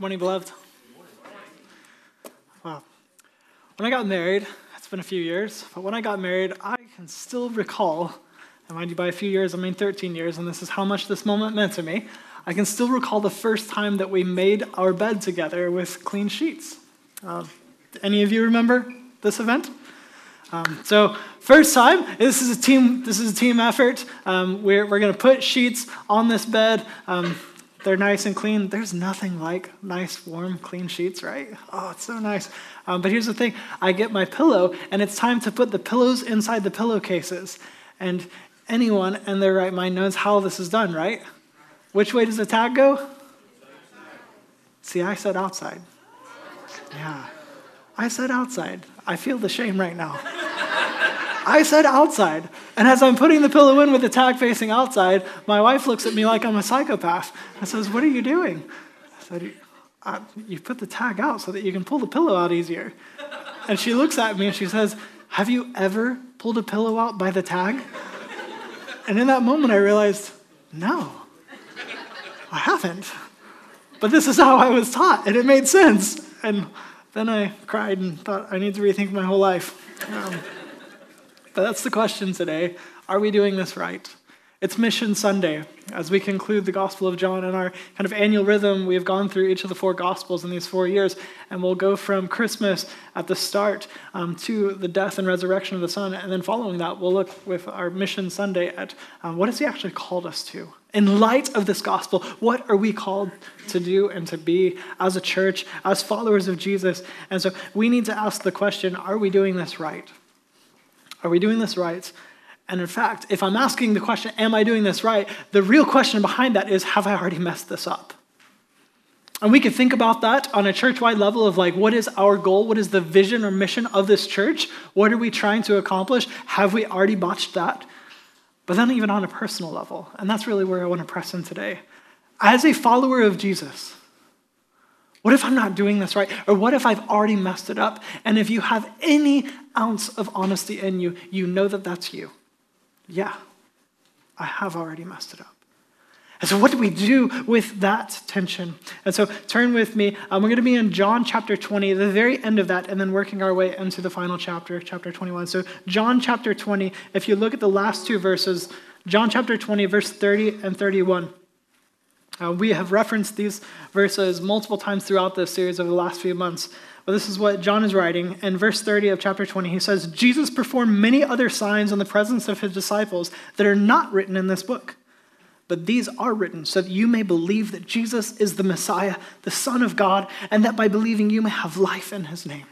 morning, beloved. Wow. When I got married, it's been a few years, but when I got married, I can still recall, and mind you, by a few years, I mean 13 years, and this is how much this moment meant to me. I can still recall the first time that we made our bed together with clean sheets. Uh, any of you remember this event? Um, so first time, this is a team. This is a team effort. Um, we're we're going to put sheets on this bed. Um, they're nice and clean. There's nothing like nice, warm, clean sheets, right? Oh, it's so nice. Um, but here's the thing I get my pillow, and it's time to put the pillows inside the pillowcases. And anyone in their right mind knows how this is done, right? Which way does the tag go? See, I said outside. Yeah. I said outside. I feel the shame right now. I said outside. And as I'm putting the pillow in with the tag facing outside, my wife looks at me like I'm a psychopath and says, What are you doing? I said, uh, You put the tag out so that you can pull the pillow out easier. And she looks at me and she says, Have you ever pulled a pillow out by the tag? And in that moment, I realized, No, I haven't. But this is how I was taught, and it made sense. And then I cried and thought, I need to rethink my whole life. Um, that's the question today. Are we doing this right? It's Mission Sunday. As we conclude the Gospel of John in our kind of annual rhythm, we have gone through each of the four Gospels in these four years, and we'll go from Christmas at the start um, to the death and resurrection of the Son, and then following that, we'll look with our Mission Sunday at um, what has He actually called us to? In light of this Gospel, what are we called to do and to be as a church, as followers of Jesus? And so we need to ask the question are we doing this right? Are we doing this right? And in fact, if I'm asking the question, am I doing this right? The real question behind that is, have I already messed this up? And we can think about that on a church wide level of like, what is our goal? What is the vision or mission of this church? What are we trying to accomplish? Have we already botched that? But then, even on a personal level, and that's really where I want to press in today. As a follower of Jesus, what if I'm not doing this right? Or what if I've already messed it up? And if you have any ounce of honesty in you, you know that that's you. Yeah, I have already messed it up. And so, what do we do with that tension? And so, turn with me. Um, we're going to be in John chapter 20, the very end of that, and then working our way into the final chapter, chapter 21. So, John chapter 20, if you look at the last two verses, John chapter 20, verse 30 and 31. Uh, we have referenced these verses multiple times throughout this series over the last few months. But this is what John is writing. In verse 30 of chapter 20, he says, Jesus performed many other signs in the presence of his disciples that are not written in this book. But these are written so that you may believe that Jesus is the Messiah, the Son of God, and that by believing you may have life in his name.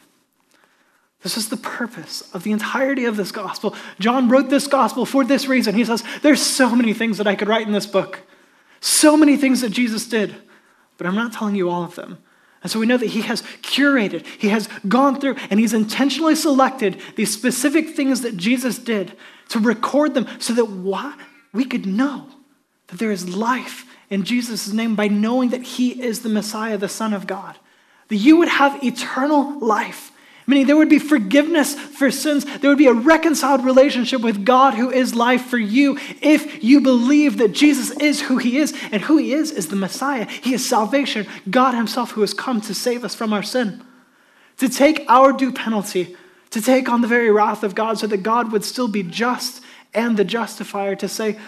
This is the purpose of the entirety of this gospel. John wrote this gospel for this reason. He says, There's so many things that I could write in this book. So many things that Jesus did, but I'm not telling you all of them. And so we know that he has curated, he has gone through, and he's intentionally selected these specific things that Jesus did to record them so that why? we could know that there is life in Jesus' name by knowing that he is the Messiah, the Son of God. That you would have eternal life Meaning there would be forgiveness for sins. There would be a reconciled relationship with God who is life for you if you believe that Jesus is who he is. And who he is is the Messiah. He is salvation, God himself who has come to save us from our sin, to take our due penalty, to take on the very wrath of God so that God would still be just and the justifier to say,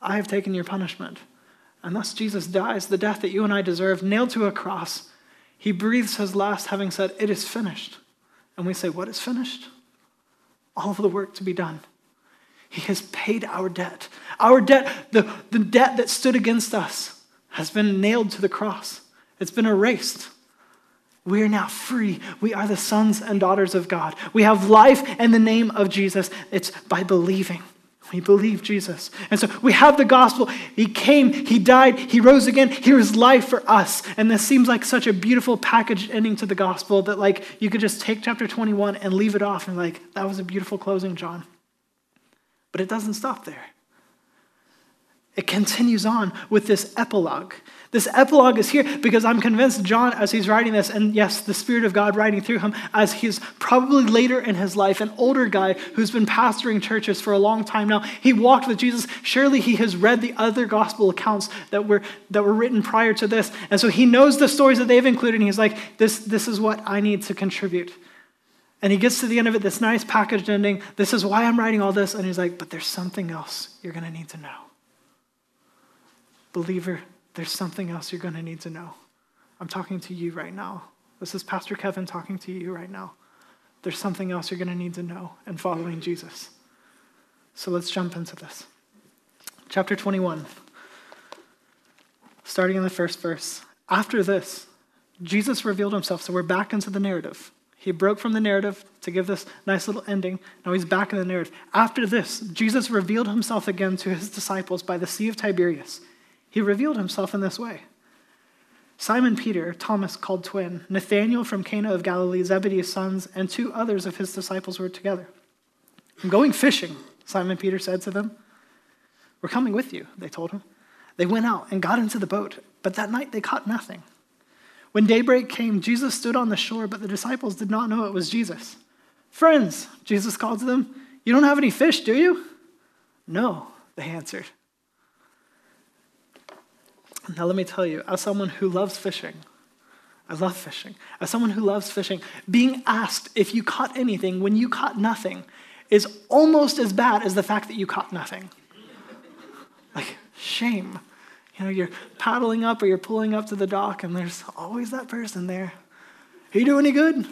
I have taken your punishment. And thus Jesus dies the death that you and I deserve, nailed to a cross. He breathes his last, having said, It is finished. And we say, What is finished? All of the work to be done. He has paid our debt. Our debt, the, the debt that stood against us, has been nailed to the cross. It's been erased. We are now free. We are the sons and daughters of God. We have life in the name of Jesus. It's by believing. We believe Jesus. And so we have the gospel. He came, He died, He rose again. Here is life for us. And this seems like such a beautiful packaged ending to the gospel that, like, you could just take chapter 21 and leave it off and, like, that was a beautiful closing, John. But it doesn't stop there. It continues on with this epilogue This epilogue is here because I'm convinced John, as he's writing this, and yes, the Spirit of God writing through him, as he's probably later in his life, an older guy who's been pastoring churches for a long time now, he walked with Jesus. Surely he has read the other gospel accounts that were, that were written prior to this. And so he knows the stories that they've included, and he's like, this, this is what I need to contribute. And he gets to the end of it, this nice packaged ending. This is why I'm writing all this. And he's like, but there's something else you're going to need to know. Believer, there's something else you're going to need to know. I'm talking to you right now. This is Pastor Kevin talking to you right now. There's something else you're going to need to know in following Jesus. So let's jump into this. Chapter 21, starting in the first verse. After this, Jesus revealed himself. So we're back into the narrative. He broke from the narrative to give this nice little ending. Now he's back in the narrative. After this, Jesus revealed himself again to his disciples by the Sea of Tiberias. He revealed himself in this way. Simon Peter, Thomas called twin, Nathanael from Cana of Galilee, Zebedee's sons, and two others of his disciples were together. I'm going fishing, Simon Peter said to them. We're coming with you, they told him. They went out and got into the boat, but that night they caught nothing. When daybreak came, Jesus stood on the shore, but the disciples did not know it was Jesus. Friends, Jesus called to them, you don't have any fish, do you? No, they answered. Now, let me tell you, as someone who loves fishing, I love fishing. As someone who loves fishing, being asked if you caught anything when you caught nothing is almost as bad as the fact that you caught nothing. Like, shame. You know, you're paddling up or you're pulling up to the dock, and there's always that person there. Are you doing any good?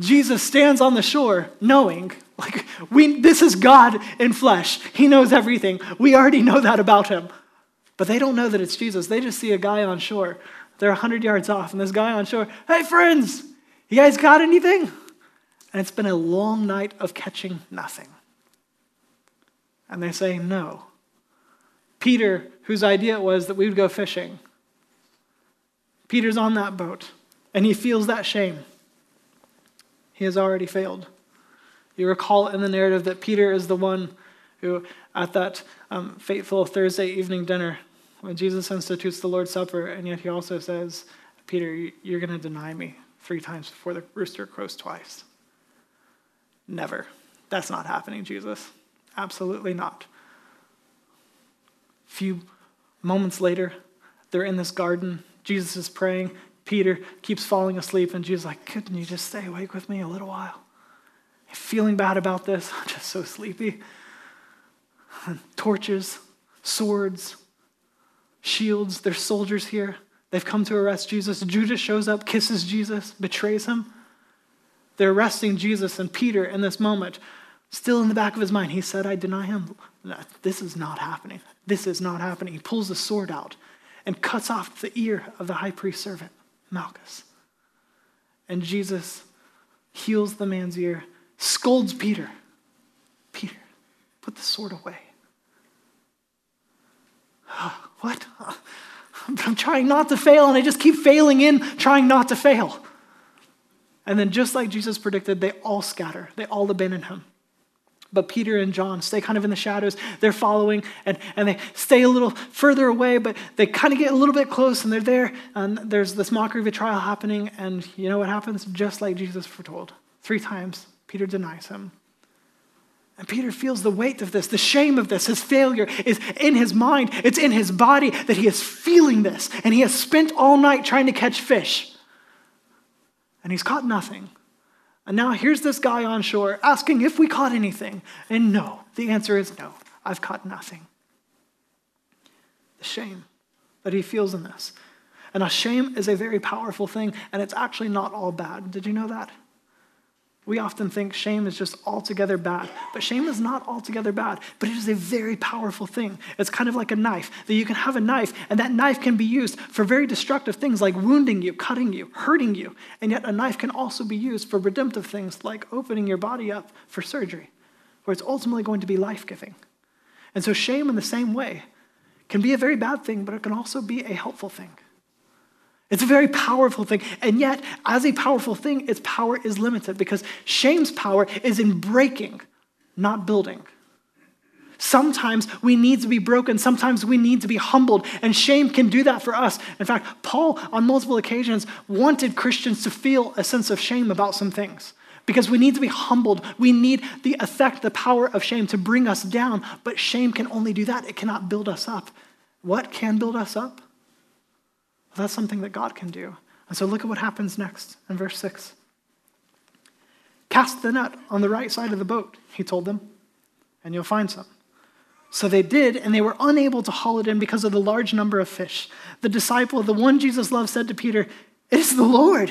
Jesus stands on the shore knowing, like, we, this is God in flesh. He knows everything. We already know that about him. But they don't know that it's Jesus. They just see a guy on shore. They're 100 yards off, and this guy on shore, hey, friends, you guys got anything? And it's been a long night of catching nothing. And they say, no. Peter, whose idea it was that we would go fishing, Peter's on that boat, and he feels that shame. He has already failed. You recall in the narrative that Peter is the one who, at that um, fateful Thursday evening dinner, when Jesus institutes the Lord's Supper, and yet he also says, Peter, you're going to deny me three times before the rooster crows twice. Never. That's not happening, Jesus. Absolutely not. A few moments later, they're in this garden. Jesus is praying. Peter keeps falling asleep, and Jesus is like, Couldn't you just stay awake with me a little while? Feeling bad about this. I'm just so sleepy. Torches, swords, shields. There's soldiers here. They've come to arrest Jesus. Judas shows up, kisses Jesus, betrays him. They're arresting Jesus, and Peter, in this moment, still in the back of his mind, he said, I deny him. This is not happening. This is not happening. He pulls the sword out and cuts off the ear of the high priest's servant, Malchus. And Jesus heals the man's ear, scolds Peter. Peter, put the sword away. What? I'm trying not to fail, and I just keep failing in trying not to fail. And then, just like Jesus predicted, they all scatter, they all abandon him. But Peter and John stay kind of in the shadows. They're following and, and they stay a little further away, but they kind of get a little bit close and they're there. And there's this mockery of a trial happening. And you know what happens? Just like Jesus foretold. Three times, Peter denies him. And Peter feels the weight of this, the shame of this. His failure is in his mind, it's in his body that he is feeling this. And he has spent all night trying to catch fish. And he's caught nothing. And now here's this guy on shore asking if we caught anything. And no, the answer is no, I've caught nothing. The shame that he feels in this. And a shame is a very powerful thing, and it's actually not all bad. Did you know that? We often think shame is just altogether bad, but shame is not altogether bad, but it is a very powerful thing. It's kind of like a knife, that you can have a knife, and that knife can be used for very destructive things like wounding you, cutting you, hurting you. And yet, a knife can also be used for redemptive things like opening your body up for surgery, where it's ultimately going to be life giving. And so, shame in the same way can be a very bad thing, but it can also be a helpful thing. It's a very powerful thing. And yet, as a powerful thing, its power is limited because shame's power is in breaking, not building. Sometimes we need to be broken. Sometimes we need to be humbled. And shame can do that for us. In fact, Paul, on multiple occasions, wanted Christians to feel a sense of shame about some things because we need to be humbled. We need the effect, the power of shame to bring us down. But shame can only do that, it cannot build us up. What can build us up? That's something that God can do. And so look at what happens next in verse 6. Cast the net on the right side of the boat, he told them, and you'll find some. So they did, and they were unable to haul it in because of the large number of fish. The disciple, the one Jesus loved, said to Peter, It is the Lord.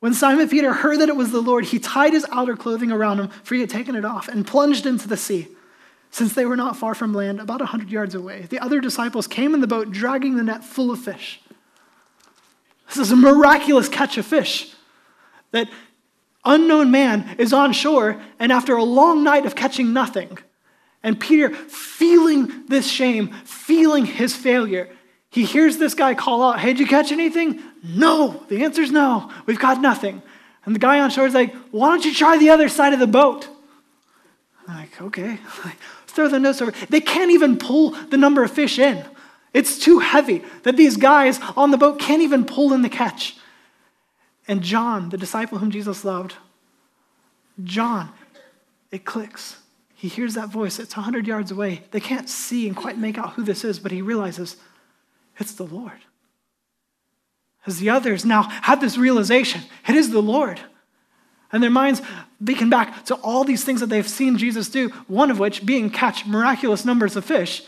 When Simon Peter heard that it was the Lord, he tied his outer clothing around him, for he had taken it off, and plunged into the sea. Since they were not far from land, about a hundred yards away, the other disciples came in the boat, dragging the net full of fish. This is a miraculous catch of fish. That unknown man is on shore, and after a long night of catching nothing, and Peter feeling this shame, feeling his failure, he hears this guy call out, Hey, did you catch anything? No. The answer is no. We've got nothing. And the guy on shore is like, Why don't you try the other side of the boat? I'm like, okay. Throw the nets over. They can't even pull the number of fish in. It's too heavy that these guys on the boat can't even pull in the catch. And John, the disciple whom Jesus loved, John, it clicks. He hears that voice. It's 100 yards away. They can't see and quite make out who this is, but he realizes it's the Lord. As the others now have this realization, it is the Lord. And their minds beacon back to all these things that they've seen Jesus do, one of which being catch miraculous numbers of fish.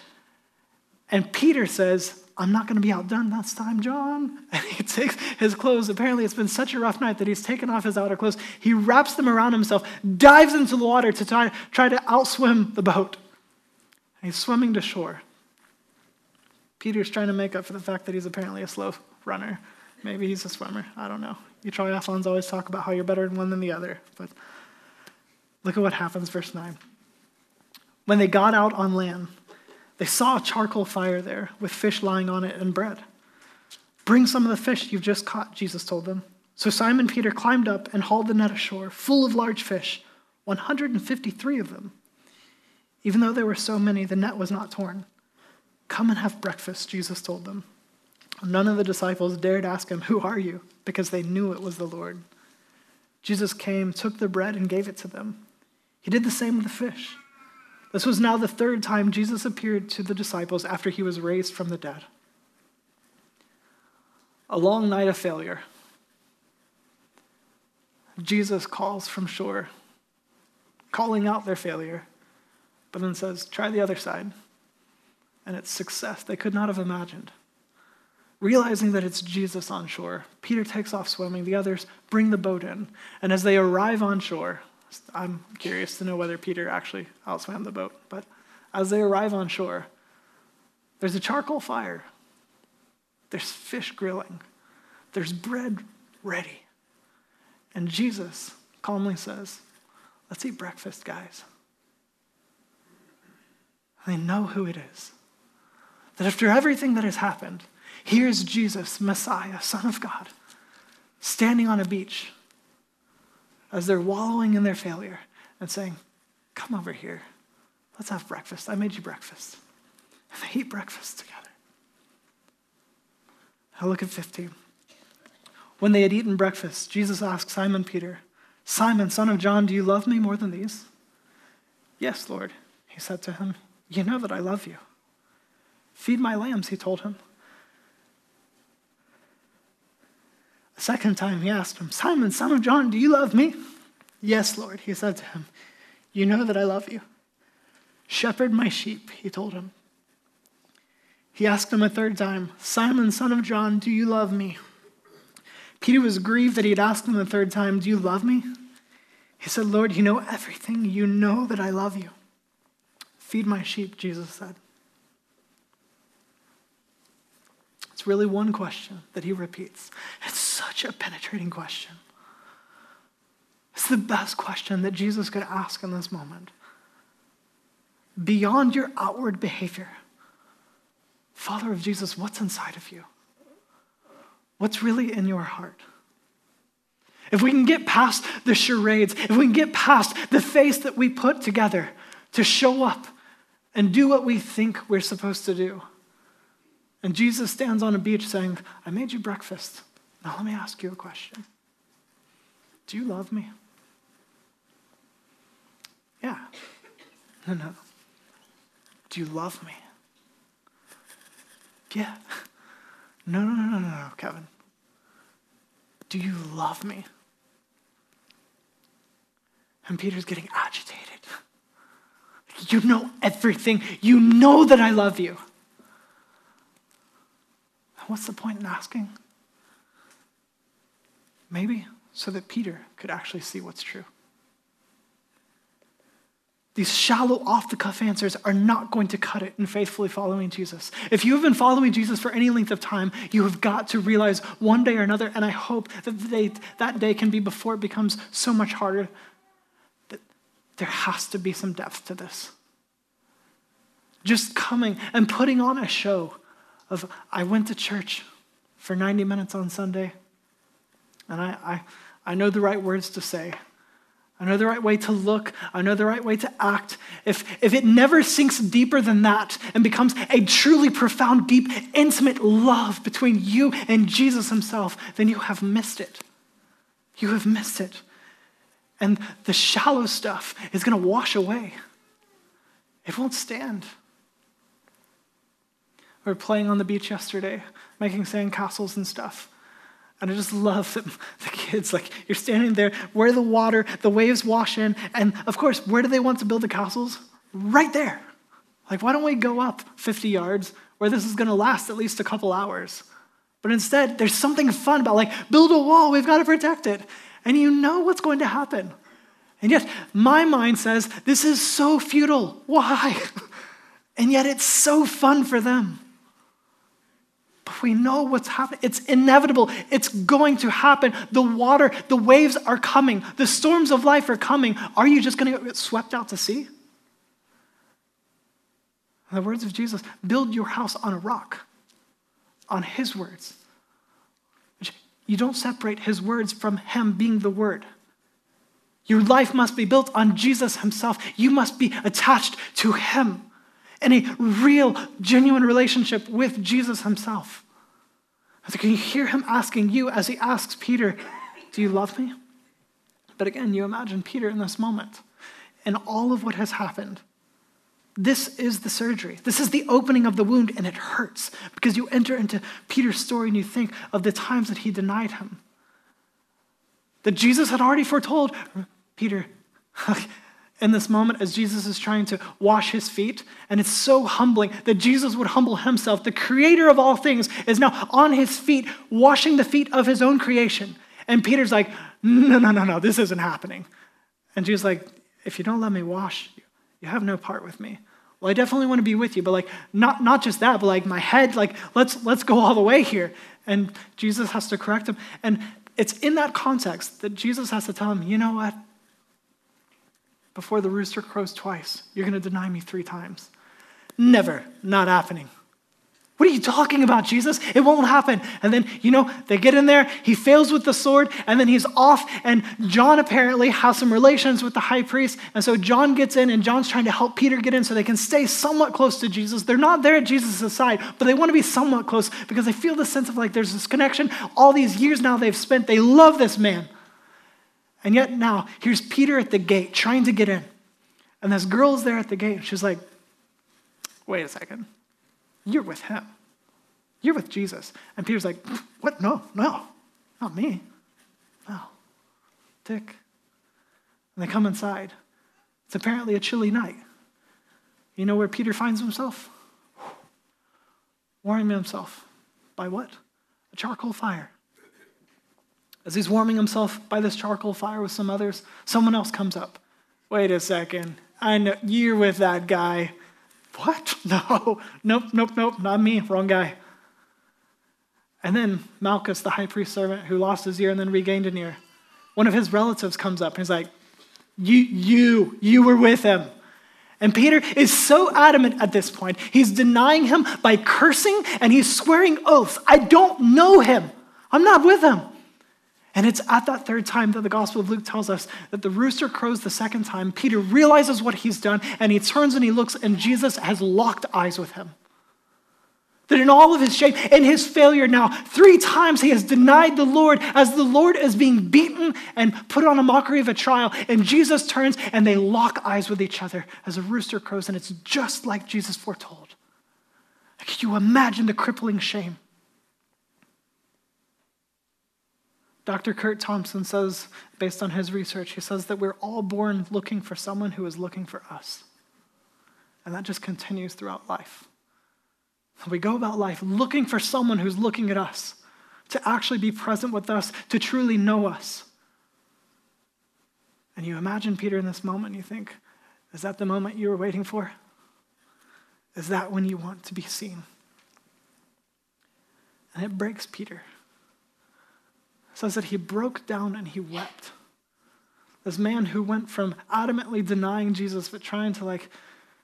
And Peter says, I'm not going to be outdone this time, John. And he takes his clothes. Apparently, it's been such a rough night that he's taken off his outer clothes. He wraps them around himself, dives into the water to try, try to outswim the boat. And he's swimming to shore. Peter's trying to make up for the fact that he's apparently a slow runner. Maybe he's a swimmer. I don't know. You triathlons always talk about how you're better in one than the other. But look at what happens, verse 9. When they got out on land, they saw a charcoal fire there with fish lying on it and bread. Bring some of the fish you've just caught, Jesus told them. So Simon Peter climbed up and hauled the net ashore, full of large fish, 153 of them. Even though there were so many, the net was not torn. Come and have breakfast, Jesus told them. None of the disciples dared ask him, Who are you? because they knew it was the Lord. Jesus came, took the bread, and gave it to them. He did the same with the fish. This was now the third time Jesus appeared to the disciples after he was raised from the dead. A long night of failure. Jesus calls from shore, calling out their failure, but then says, Try the other side. And it's success they could not have imagined. Realizing that it's Jesus on shore, Peter takes off swimming. The others bring the boat in. And as they arrive on shore, I'm curious to know whether Peter actually outswam the boat. But as they arrive on shore, there's a charcoal fire, there's fish grilling, there's bread ready. And Jesus calmly says, Let's eat breakfast, guys. They know who it is. That after everything that has happened, here's Jesus, Messiah, Son of God, standing on a beach as they're wallowing in their failure and saying, Come over here. Let's have breakfast. I made you breakfast. And they eat breakfast together. Now look at 15. When they had eaten breakfast, Jesus asked Simon Peter, Simon, son of John, do you love me more than these? Yes, Lord, he said to him. You know that I love you. Feed my lambs, he told him. A second time he asked him, Simon, son of John, do you love me? Yes, Lord, he said to him. You know that I love you. Shepherd my sheep, he told him. He asked him a third time, Simon, son of John, do you love me? Peter was grieved that he had asked him the third time, Do you love me? He said, Lord, you know everything. You know that I love you. Feed my sheep, Jesus said. Really one question that he repeats. It's such a penetrating question. It's the best question that Jesus could ask in this moment. Beyond your outward behavior, Father of Jesus, what's inside of you? What's really in your heart? If we can get past the charades, if we can get past the face that we put together to show up and do what we think we're supposed to do. And Jesus stands on a beach saying, I made you breakfast. Now let me ask you a question Do you love me? Yeah. No, no. Do you love me? Yeah. No, no, no, no, no, Kevin. Do you love me? And Peter's getting agitated. You know everything. You know that I love you. What's the point in asking? Maybe so that Peter could actually see what's true. These shallow, off the cuff answers are not going to cut it in faithfully following Jesus. If you have been following Jesus for any length of time, you have got to realize one day or another, and I hope that that day can be before it becomes so much harder, that there has to be some depth to this. Just coming and putting on a show of, I went to church for 90 minutes on Sunday, and I, I, I know the right words to say. I know the right way to look. I know the right way to act. If, if it never sinks deeper than that and becomes a truly profound, deep, intimate love between you and Jesus Himself, then you have missed it. You have missed it. And the shallow stuff is going to wash away, it won't stand. We were playing on the beach yesterday, making sandcastles and stuff. And I just love the kids, like, you're standing there where the water, the waves wash in. And of course, where do they want to build the castles? Right there. Like, why don't we go up 50 yards where this is going to last at least a couple hours? But instead, there's something fun about, like, build a wall, we've got to protect it. And you know what's going to happen. And yet, my mind says, this is so futile. Why? And yet, it's so fun for them. But we know what's happening. It's inevitable. It's going to happen. The water, the waves are coming. The storms of life are coming. Are you just going to get swept out to sea? In the words of Jesus, build your house on a rock, on his words. You don't separate his words from him being the word. Your life must be built on Jesus himself. You must be attached to him in a real, genuine relationship with Jesus himself. So can you hear him asking you as he asks Peter, Do you love me? But again, you imagine Peter in this moment and all of what has happened. This is the surgery. This is the opening of the wound, and it hurts because you enter into Peter's story and you think of the times that he denied him. That Jesus had already foretold Peter, in this moment as Jesus is trying to wash his feet. And it's so humbling that Jesus would humble himself. The creator of all things is now on his feet, washing the feet of his own creation. And Peter's like, no, no, no, no, this isn't happening. And Jesus like, if you don't let me wash you, you have no part with me. Well, I definitely want to be with you, but like not, not just that, but like my head, like let's let's go all the way here. And Jesus has to correct him. And it's in that context that Jesus has to tell him, you know what? Before the rooster crows twice. You're going to deny me three times. Never. Not happening. What are you talking about, Jesus? It won't happen. And then, you know, they get in there, he fails with the sword, and then he's off. And John apparently has some relations with the high priest. And so John gets in, and John's trying to help Peter get in so they can stay somewhat close to Jesus. They're not there at Jesus' side, but they want to be somewhat close because they feel the sense of like there's this connection. All these years now they've spent, they love this man. And yet now, here's Peter at the gate trying to get in. And this girl's there at the gate. She's like, wait a second. You're with him. You're with Jesus. And Peter's like, what? No, no, not me. No. Dick. And they come inside. It's apparently a chilly night. You know where Peter finds himself? Warming himself. By what? A charcoal fire. As he's warming himself by this charcoal fire with some others, someone else comes up. Wait a second. I know you're with that guy. What? No. Nope, nope, nope. Not me. Wrong guy. And then Malchus, the high priest servant who lost his ear and then regained an ear, one of his relatives comes up and he's like, You, you, you were with him. And Peter is so adamant at this point. He's denying him by cursing and he's swearing oaths. I don't know him. I'm not with him. And it's at that third time that the Gospel of Luke tells us that the rooster crows the second time. Peter realizes what he's done, and he turns and he looks, and Jesus has locked eyes with him. That in all of his shame, in his failure now, three times he has denied the Lord as the Lord is being beaten and put on a mockery of a trial. And Jesus turns and they lock eyes with each other as a rooster crows, and it's just like Jesus foretold. Can you imagine the crippling shame? Dr. Curt Thompson says, based on his research, he says that we're all born looking for someone who is looking for us. And that just continues throughout life. We go about life looking for someone who's looking at us, to actually be present with us, to truly know us. And you imagine Peter in this moment, and you think, is that the moment you were waiting for? Is that when you want to be seen? And it breaks Peter. Says that he broke down and he wept. This man who went from adamantly denying Jesus, but trying to like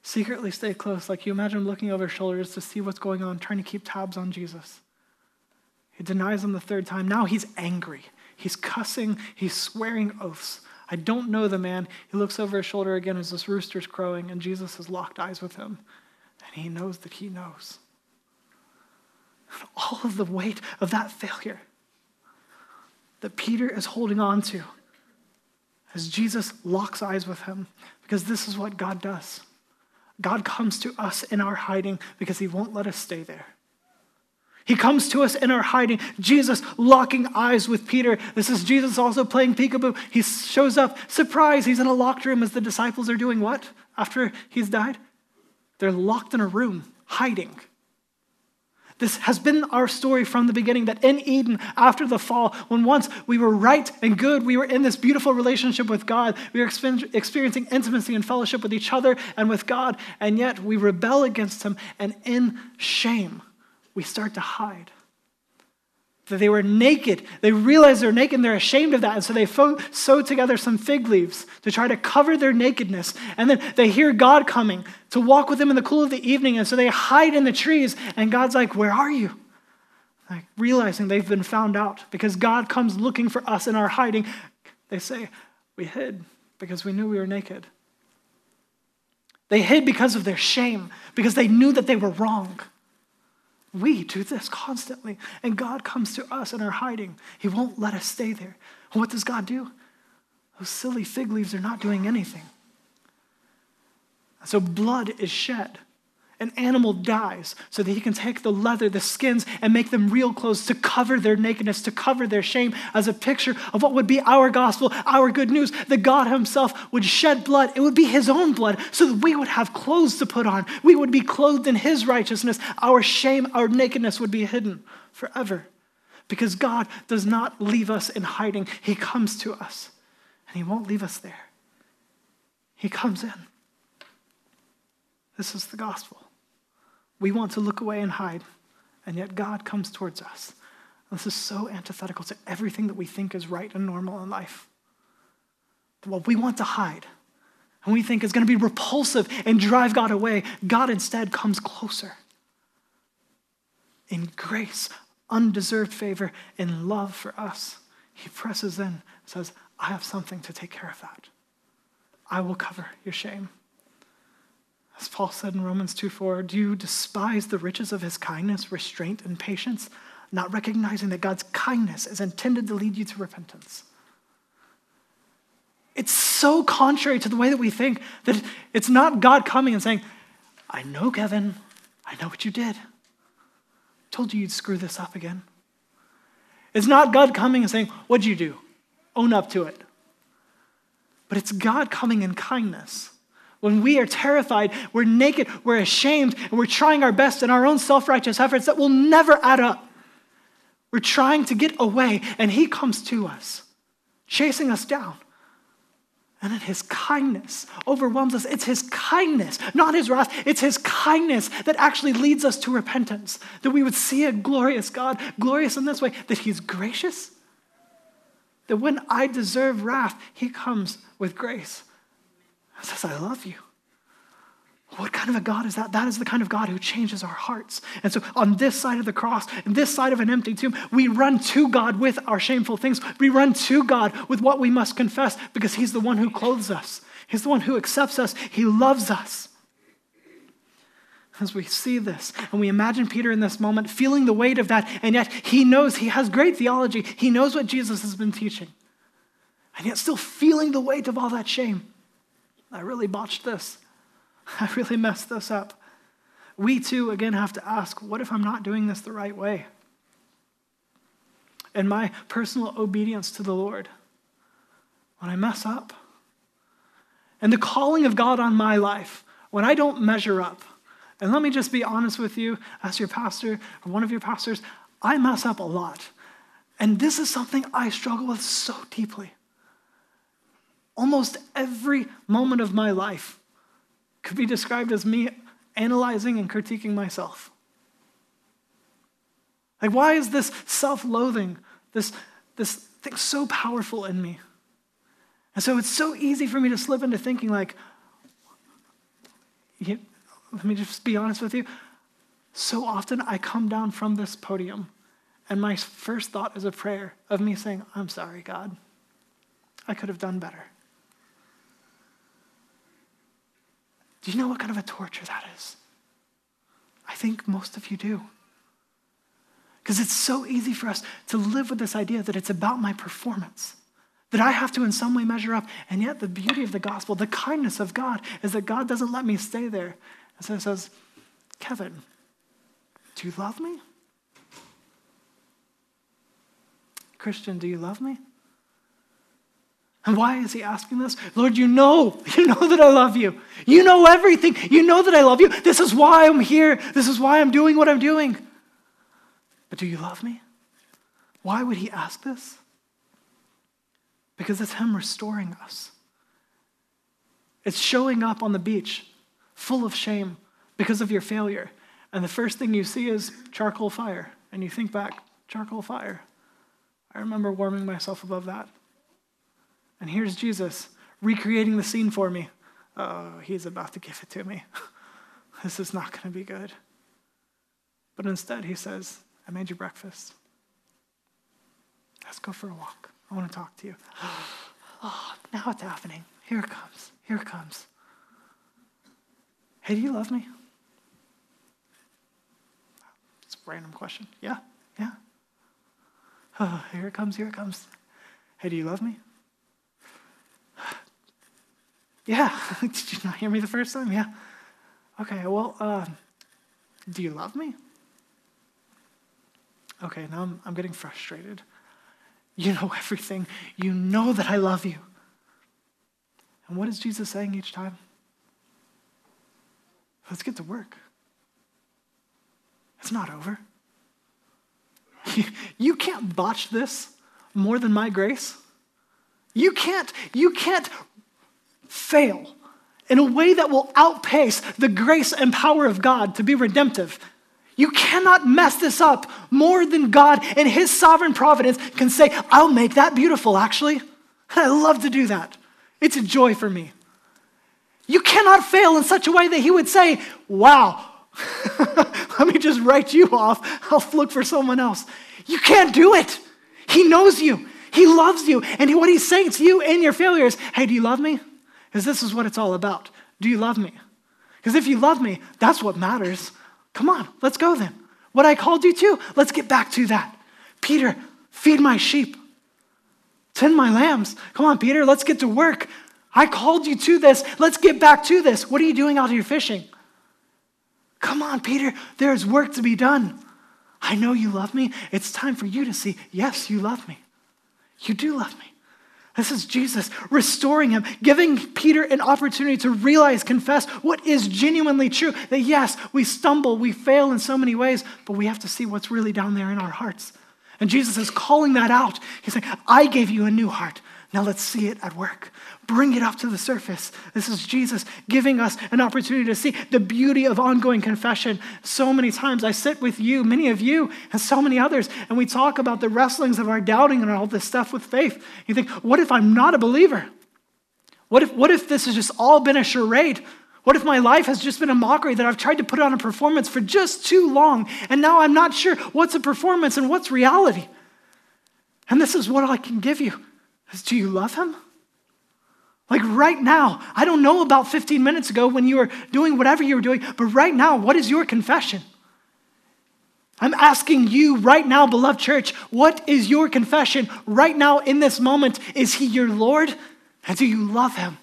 secretly stay close. Like you imagine looking over his shoulders to see what's going on, trying to keep tabs on Jesus. He denies him the third time. Now he's angry. He's cussing. He's swearing oaths. I don't know the man. He looks over his shoulder again as this rooster's crowing, and Jesus has locked eyes with him. And he knows that he knows. All of the weight of that failure that Peter is holding on to as Jesus locks eyes with him, because this is what God does. God comes to us in our hiding because he won't let us stay there. He comes to us in our hiding. Jesus locking eyes with Peter. This is Jesus also playing peekaboo. He shows up, surprise, he's in a locked room as the disciples are doing what after he's died? They're locked in a room, hiding. This has been our story from the beginning that in Eden, after the fall, when once we were right and good, we were in this beautiful relationship with God, we were experiencing intimacy and fellowship with each other and with God, and yet we rebel against Him, and in shame, we start to hide that they were naked. They realize they're naked and they're ashamed of that. And so they fo- sew together some fig leaves to try to cover their nakedness. And then they hear God coming to walk with them in the cool of the evening. And so they hide in the trees. And God's like, Where are you? Like realizing they've been found out because God comes looking for us in our hiding. They say, We hid because we knew we were naked. They hid because of their shame, because they knew that they were wrong. We do this constantly. And God comes to us in our hiding. He won't let us stay there. What does God do? Those silly fig leaves are not doing anything. So blood is shed an animal dies so that he can take the leather, the skins, and make them real clothes to cover their nakedness, to cover their shame, as a picture of what would be our gospel, our good news, that God himself would shed blood. It would be his own blood so that we would have clothes to put on. We would be clothed in his righteousness. Our shame, our nakedness would be hidden forever. Because God does not leave us in hiding, he comes to us, and he won't leave us there. He comes in. This is the gospel. We want to look away and hide, and yet God comes towards us. This is so antithetical to everything that we think is right and normal in life. What we want to hide and we think is going to be repulsive and drive God away, God instead comes closer. In grace, undeserved favor, in love for us, He presses in says, I have something to take care of that. I will cover your shame. As Paul said in Romans 2 4, do you despise the riches of his kindness, restraint, and patience, not recognizing that God's kindness is intended to lead you to repentance? It's so contrary to the way that we think that it's not God coming and saying, I know, Kevin, I know what you did. Told you you'd screw this up again. It's not God coming and saying, What'd you do? Own up to it. But it's God coming in kindness when we are terrified, we're naked, we're ashamed, and we're trying our best in our own self righteous efforts that will never add up. We're trying to get away, and He comes to us, chasing us down. And then His kindness overwhelms us. It's His kindness, not His wrath. It's His kindness that actually leads us to repentance. That we would see a glorious God, glorious in this way, that He's gracious. That when I deserve wrath, He comes with grace says, I love you. What kind of a God is that? That is the kind of God who changes our hearts. And so, on this side of the cross, and this side of an empty tomb, we run to God with our shameful things. We run to God with what we must confess because He's the one who clothes us, He's the one who accepts us, He loves us. As we see this and we imagine Peter in this moment feeling the weight of that, and yet he knows he has great theology, he knows what Jesus has been teaching, and yet still feeling the weight of all that shame. I really botched this. I really messed this up. We too, again, have to ask what if I'm not doing this the right way? And my personal obedience to the Lord, when I mess up, and the calling of God on my life, when I don't measure up. And let me just be honest with you, as your pastor or one of your pastors, I mess up a lot. And this is something I struggle with so deeply. Almost every moment of my life could be described as me analyzing and critiquing myself. Like, why is this self loathing, this, this thing so powerful in me? And so it's so easy for me to slip into thinking, like, you, let me just be honest with you. So often I come down from this podium, and my first thought is a prayer of me saying, I'm sorry, God. I could have done better. Do you know what kind of a torture that is? I think most of you do. Because it's so easy for us to live with this idea that it's about my performance, that I have to in some way measure up. And yet, the beauty of the gospel, the kindness of God, is that God doesn't let me stay there. And so He says, Kevin, do you love me? Christian, do you love me? And why is he asking this? Lord, you know, you know that I love you. You know everything. You know that I love you. This is why I'm here. This is why I'm doing what I'm doing. But do you love me? Why would he ask this? Because it's him restoring us. It's showing up on the beach full of shame because of your failure. And the first thing you see is charcoal fire. And you think back, charcoal fire. I remember warming myself above that. And here's Jesus recreating the scene for me. Oh, he's about to give it to me. this is not going to be good. But instead, he says, I made you breakfast. Let's go for a walk. I want to talk to you. Oh, now it's happening. Here it comes. Here it comes. Hey, do you love me? It's a random question. Yeah, yeah. Oh, here it comes, here it comes. Hey, do you love me? Yeah. Did you not hear me the first time? Yeah. Okay, well, uh, do you love me? Okay, now I'm, I'm getting frustrated. You know everything. You know that I love you. And what is Jesus saying each time? Let's get to work. It's not over. You, you can't botch this more than my grace. You can't, you can't fail in a way that will outpace the grace and power of God to be redemptive. You cannot mess this up more than God in His sovereign providence can say, I'll make that beautiful, actually. I love to do that. It's a joy for me. You cannot fail in such a way that He would say, Wow, let me just write you off. I'll look for someone else. You can't do it. He knows you, He loves you. And what He's saying to you in your failures, Hey, do you love me? Because this is what it's all about. Do you love me? Because if you love me, that's what matters. Come on, let's go then. What I called you to, let's get back to that. Peter, feed my sheep, tend my lambs. Come on, Peter, let's get to work. I called you to this. Let's get back to this. What are you doing out here fishing? Come on, Peter, there's work to be done. I know you love me. It's time for you to see, yes, you love me. You do love me. This is Jesus restoring him, giving Peter an opportunity to realize, confess what is genuinely true. That yes, we stumble, we fail in so many ways, but we have to see what's really down there in our hearts. And Jesus is calling that out. He's saying, I gave you a new heart. Now let's see it at work. Bring it up to the surface. This is Jesus giving us an opportunity to see the beauty of ongoing confession. So many times I sit with you, many of you, and so many others, and we talk about the wrestlings of our doubting and all this stuff with faith. You think, what if I'm not a believer? What if, what if this has just all been a charade? What if my life has just been a mockery that I've tried to put on a performance for just too long, and now I'm not sure what's a performance and what's reality? And this is what I can give you do you love him? Like right now, I don't know about 15 minutes ago when you were doing whatever you were doing, but right now, what is your confession? I'm asking you right now, beloved church, what is your confession right now in this moment? Is he your Lord? And do you love him?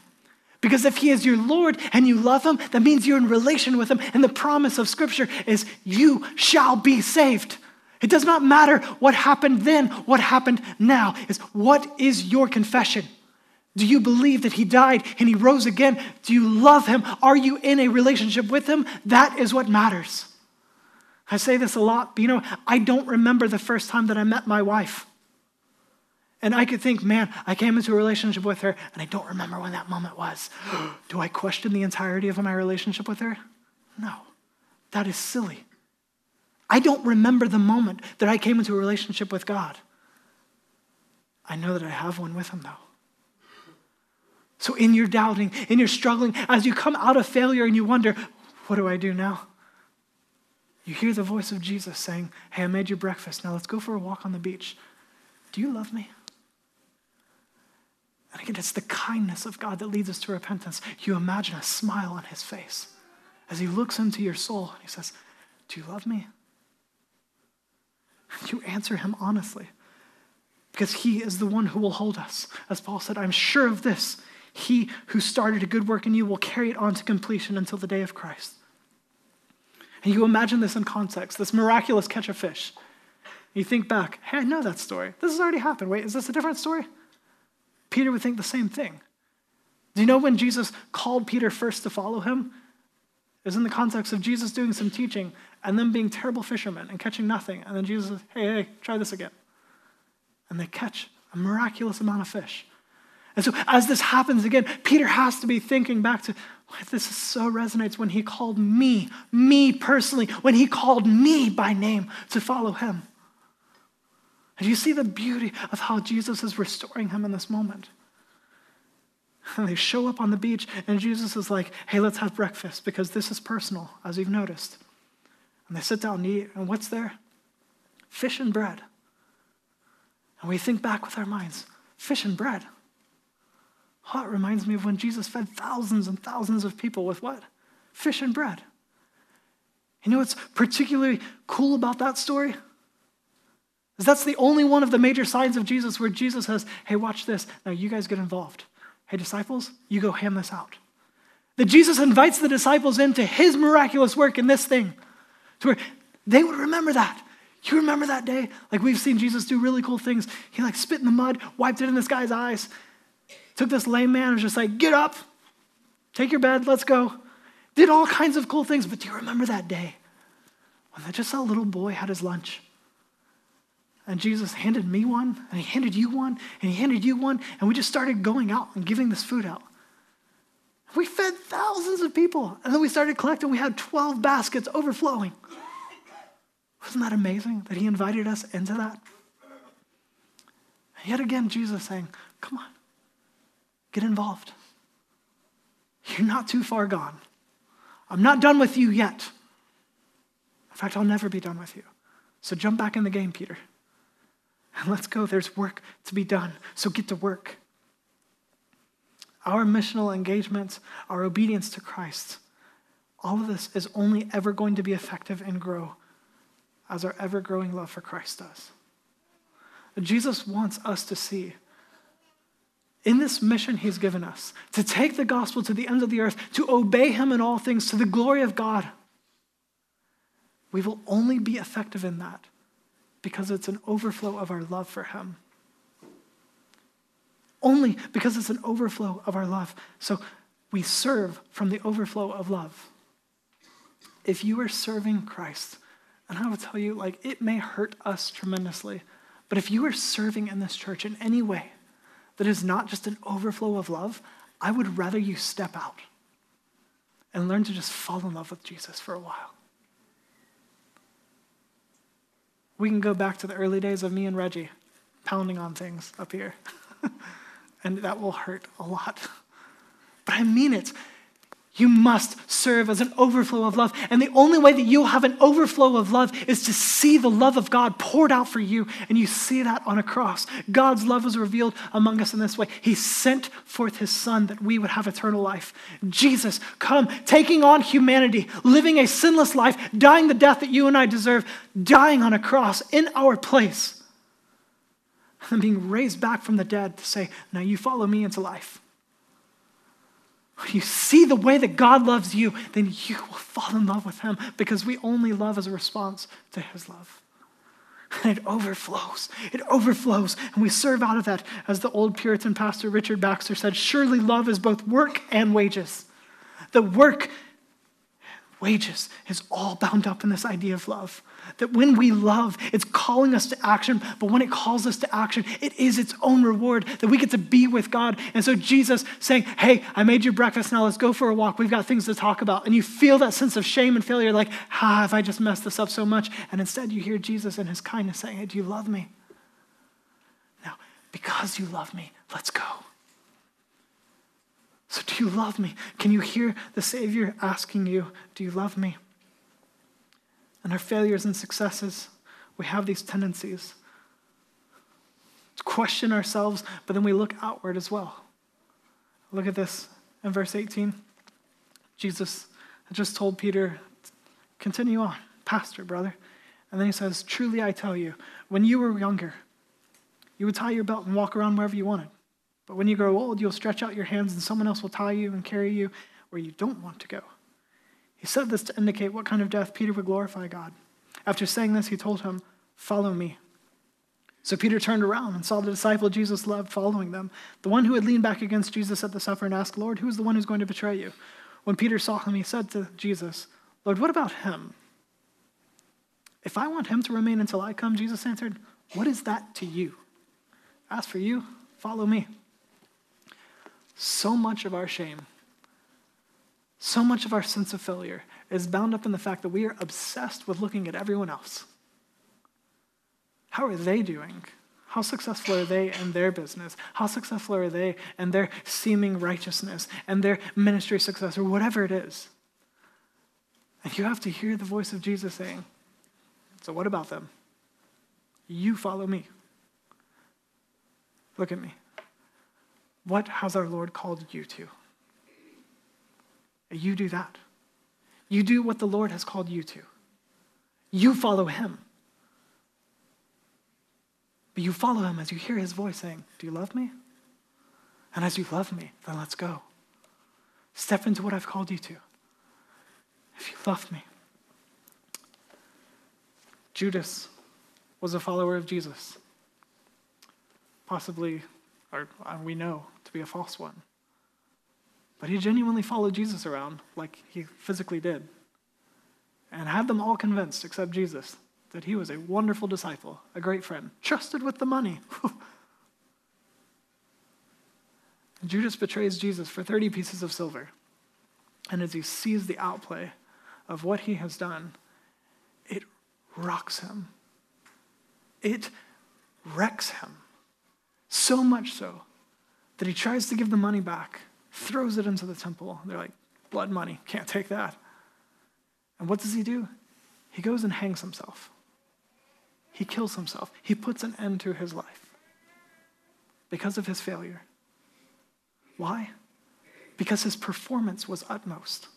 Because if he is your Lord and you love him, that means you're in relation with him. And the promise of Scripture is you shall be saved. It does not matter what happened then, what happened now. Is what is your confession? Do you believe that he died and he rose again? Do you love him? Are you in a relationship with him? That is what matters. I say this a lot, but you know, I don't remember the first time that I met my wife. And I could think, man, I came into a relationship with her and I don't remember when that moment was. Do I question the entirety of my relationship with her? No. That is silly. I don't remember the moment that I came into a relationship with God. I know that I have one with Him, though. So, in your doubting, in your struggling, as you come out of failure and you wonder, what do I do now? You hear the voice of Jesus saying, Hey, I made your breakfast. Now let's go for a walk on the beach. Do you love me? And again, it's the kindness of God that leads us to repentance. You imagine a smile on his face as he looks into your soul and he says, Do you love me? And you answer him honestly because he is the one who will hold us. As Paul said, I'm sure of this. He who started a good work in you will carry it on to completion until the day of Christ. And you imagine this in context, this miraculous catch of fish. You think back, hey, I know that story. This has already happened. Wait, is this a different story? Peter would think the same thing. Do you know when Jesus called Peter first to follow him? It was in the context of Jesus doing some teaching and them being terrible fishermen and catching nothing. And then Jesus says, hey, hey, try this again. And they catch a miraculous amount of fish. And so, as this happens again, Peter has to be thinking back to this so resonates when he called me, me personally, when he called me by name to follow him. And you see the beauty of how Jesus is restoring him in this moment. And they show up on the beach, and Jesus is like, hey, let's have breakfast because this is personal, as you've noticed. And they sit down and eat, and what's there? Fish and bread. And we think back with our minds fish and bread. Oh, it reminds me of when Jesus fed thousands and thousands of people with what? Fish and bread. You know what's particularly cool about that story? Is that's the only one of the major signs of Jesus where Jesus says, hey, watch this. Now you guys get involved. Hey, disciples, you go hand this out. That Jesus invites the disciples into his miraculous work in this thing to where they would remember that. You remember that day? Like we've seen Jesus do really cool things. He like spit in the mud, wiped it in this guy's eyes, took this lame man and was just like, get up, take your bed, let's go. Did all kinds of cool things. But do you remember that day when just a little boy had his lunch? And Jesus handed me one, and he handed you one, and he handed you one, and we just started going out and giving this food out. We fed thousands of people, and then we started collecting. We had 12 baskets overflowing. Wasn't that amazing that he invited us into that? And yet again, Jesus saying, Come on, get involved. You're not too far gone. I'm not done with you yet. In fact, I'll never be done with you. So jump back in the game, Peter. And let's go. There's work to be done. So get to work. Our missional engagement, our obedience to Christ, all of this is only ever going to be effective and grow as our ever growing love for Christ does. Jesus wants us to see in this mission he's given us to take the gospel to the ends of the earth, to obey him in all things to the glory of God. We will only be effective in that because it's an overflow of our love for him. Only because it's an overflow of our love. So we serve from the overflow of love. If you are serving Christ, and I will tell you, like, it may hurt us tremendously, but if you are serving in this church in any way, that is not just an overflow of love, I would rather you step out and learn to just fall in love with Jesus for a while. We can go back to the early days of me and Reggie pounding on things up here, and that will hurt a lot. But I mean it. You must serve as an overflow of love. And the only way that you'll have an overflow of love is to see the love of God poured out for you. And you see that on a cross. God's love was revealed among us in this way. He sent forth his son that we would have eternal life. Jesus, come, taking on humanity, living a sinless life, dying the death that you and I deserve, dying on a cross in our place, and being raised back from the dead to say, Now you follow me into life when you see the way that God loves you, then you will fall in love with Him because we only love as a response to His love. And it overflows. It overflows. And we serve out of that. As the old Puritan pastor Richard Baxter said, surely love is both work and wages. The work wages is all bound up in this idea of love. That when we love, it's calling us to action, but when it calls us to action, it is its own reward that we get to be with God. And so Jesus saying, Hey, I made you breakfast, now let's go for a walk. We've got things to talk about. And you feel that sense of shame and failure, like, ah, have I just messed this up so much? And instead you hear Jesus in his kindness saying, Hey, do you love me? Now, because you love me, let's go. So, do you love me? Can you hear the Savior asking you, Do you love me? And our failures and successes, we have these tendencies to question ourselves, but then we look outward as well. Look at this in verse 18. Jesus just told Peter, Continue on, Pastor, brother. And then he says, Truly I tell you, when you were younger, you would tie your belt and walk around wherever you wanted. But when you grow old, you'll stretch out your hands and someone else will tie you and carry you where you don't want to go. He said this to indicate what kind of death Peter would glorify God. After saying this, he told him, Follow me. So Peter turned around and saw the disciple Jesus loved following them, the one who had leaned back against Jesus at the supper and asked, Lord, who is the one who's going to betray you? When Peter saw him, he said to Jesus, Lord, what about him? If I want him to remain until I come, Jesus answered, What is that to you? As for you, follow me. So much of our shame, so much of our sense of failure is bound up in the fact that we are obsessed with looking at everyone else. How are they doing? How successful are they in their business? How successful are they in their seeming righteousness and their ministry success or whatever it is? And you have to hear the voice of Jesus saying, So what about them? You follow me. Look at me. What has our Lord called you to? You do that. You do what the Lord has called you to. You follow him. But you follow him as you hear his voice saying, Do you love me? And as you love me, then let's go. Step into what I've called you to. If you love me. Judas was a follower of Jesus. Possibly, or uh, we know, to be a false one. But he genuinely followed Jesus around like he physically did and had them all convinced, except Jesus, that he was a wonderful disciple, a great friend, trusted with the money. Judas betrays Jesus for 30 pieces of silver. And as he sees the outplay of what he has done, it rocks him. It wrecks him. So much so that he tries to give the money back, throws it into the temple. They're like, blood money, can't take that. And what does he do? He goes and hangs himself. He kills himself. He puts an end to his life because of his failure. Why? Because his performance was utmost.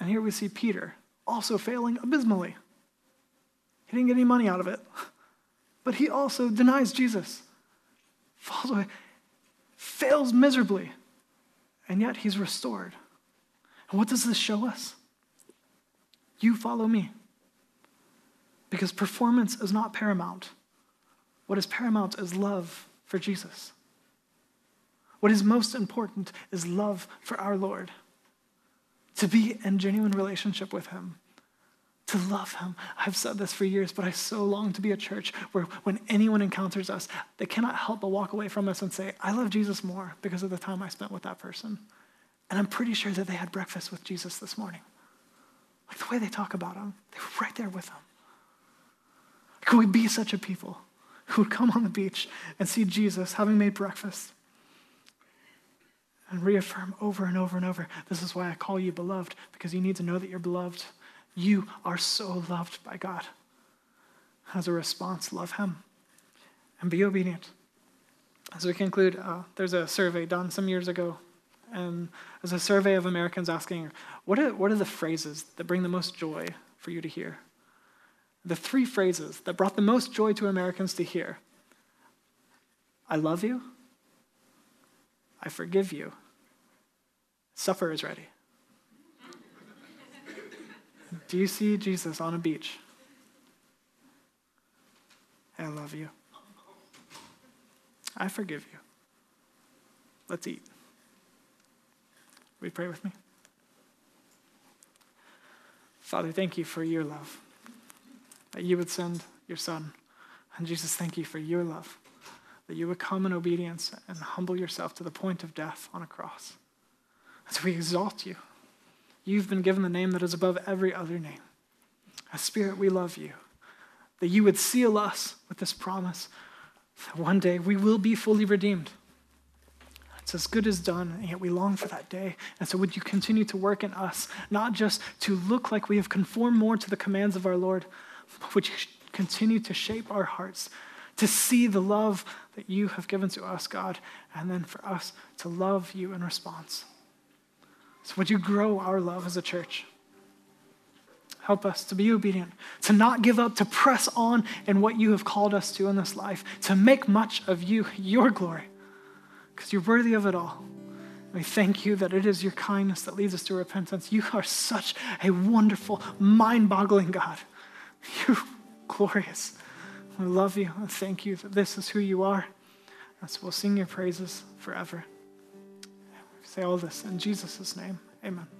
And here we see Peter also failing abysmally. He didn't get any money out of it, but he also denies Jesus falls away, fails miserably, and yet he's restored. And what does this show us? You follow me. Because performance is not paramount. What is paramount is love for Jesus. What is most important is love for our Lord. To be in genuine relationship with Him to love him. I've said this for years, but I so long to be a church where when anyone encounters us, they cannot help but walk away from us and say, I love Jesus more because of the time I spent with that person. And I'm pretty sure that they had breakfast with Jesus this morning. Like the way they talk about him, they were right there with him. Could we be such a people who would come on the beach and see Jesus having made breakfast and reaffirm over and over and over this is why I call you beloved, because you need to know that you're beloved. You are so loved by God. As a response, love Him and be obedient. As we conclude, uh, there's a survey done some years ago, and there's a survey of Americans asking, what are, what are the phrases that bring the most joy for you to hear? The three phrases that brought the most joy to Americans to hear I love you, I forgive you, supper is ready. Do you see Jesus on a beach? I love you. I forgive you. Let's eat. Will you pray with me? Father, thank you for your love, that you would send your Son. And Jesus, thank you for your love, that you would come in obedience and humble yourself to the point of death on a cross. As we exalt you, you've been given the name that is above every other name. As Spirit, we love you, that you would seal us with this promise that one day we will be fully redeemed. It's as good as done, and yet we long for that day. And so, would you continue to work in us, not just to look like we have conformed more to the commands of our Lord, but would you continue to shape our hearts to see the love that you have given to us, God, and then for us to love you in response. So, would you grow our love as a church? Help us to be obedient, to not give up, to press on in what you have called us to in this life, to make much of you, your glory, because you're worthy of it all. We thank you that it is your kindness that leads us to repentance. You are such a wonderful, mind boggling God. You're glorious. We love you and thank you that this is who you are. And so we'll sing your praises forever. Say all this in Jesus' name. Amen.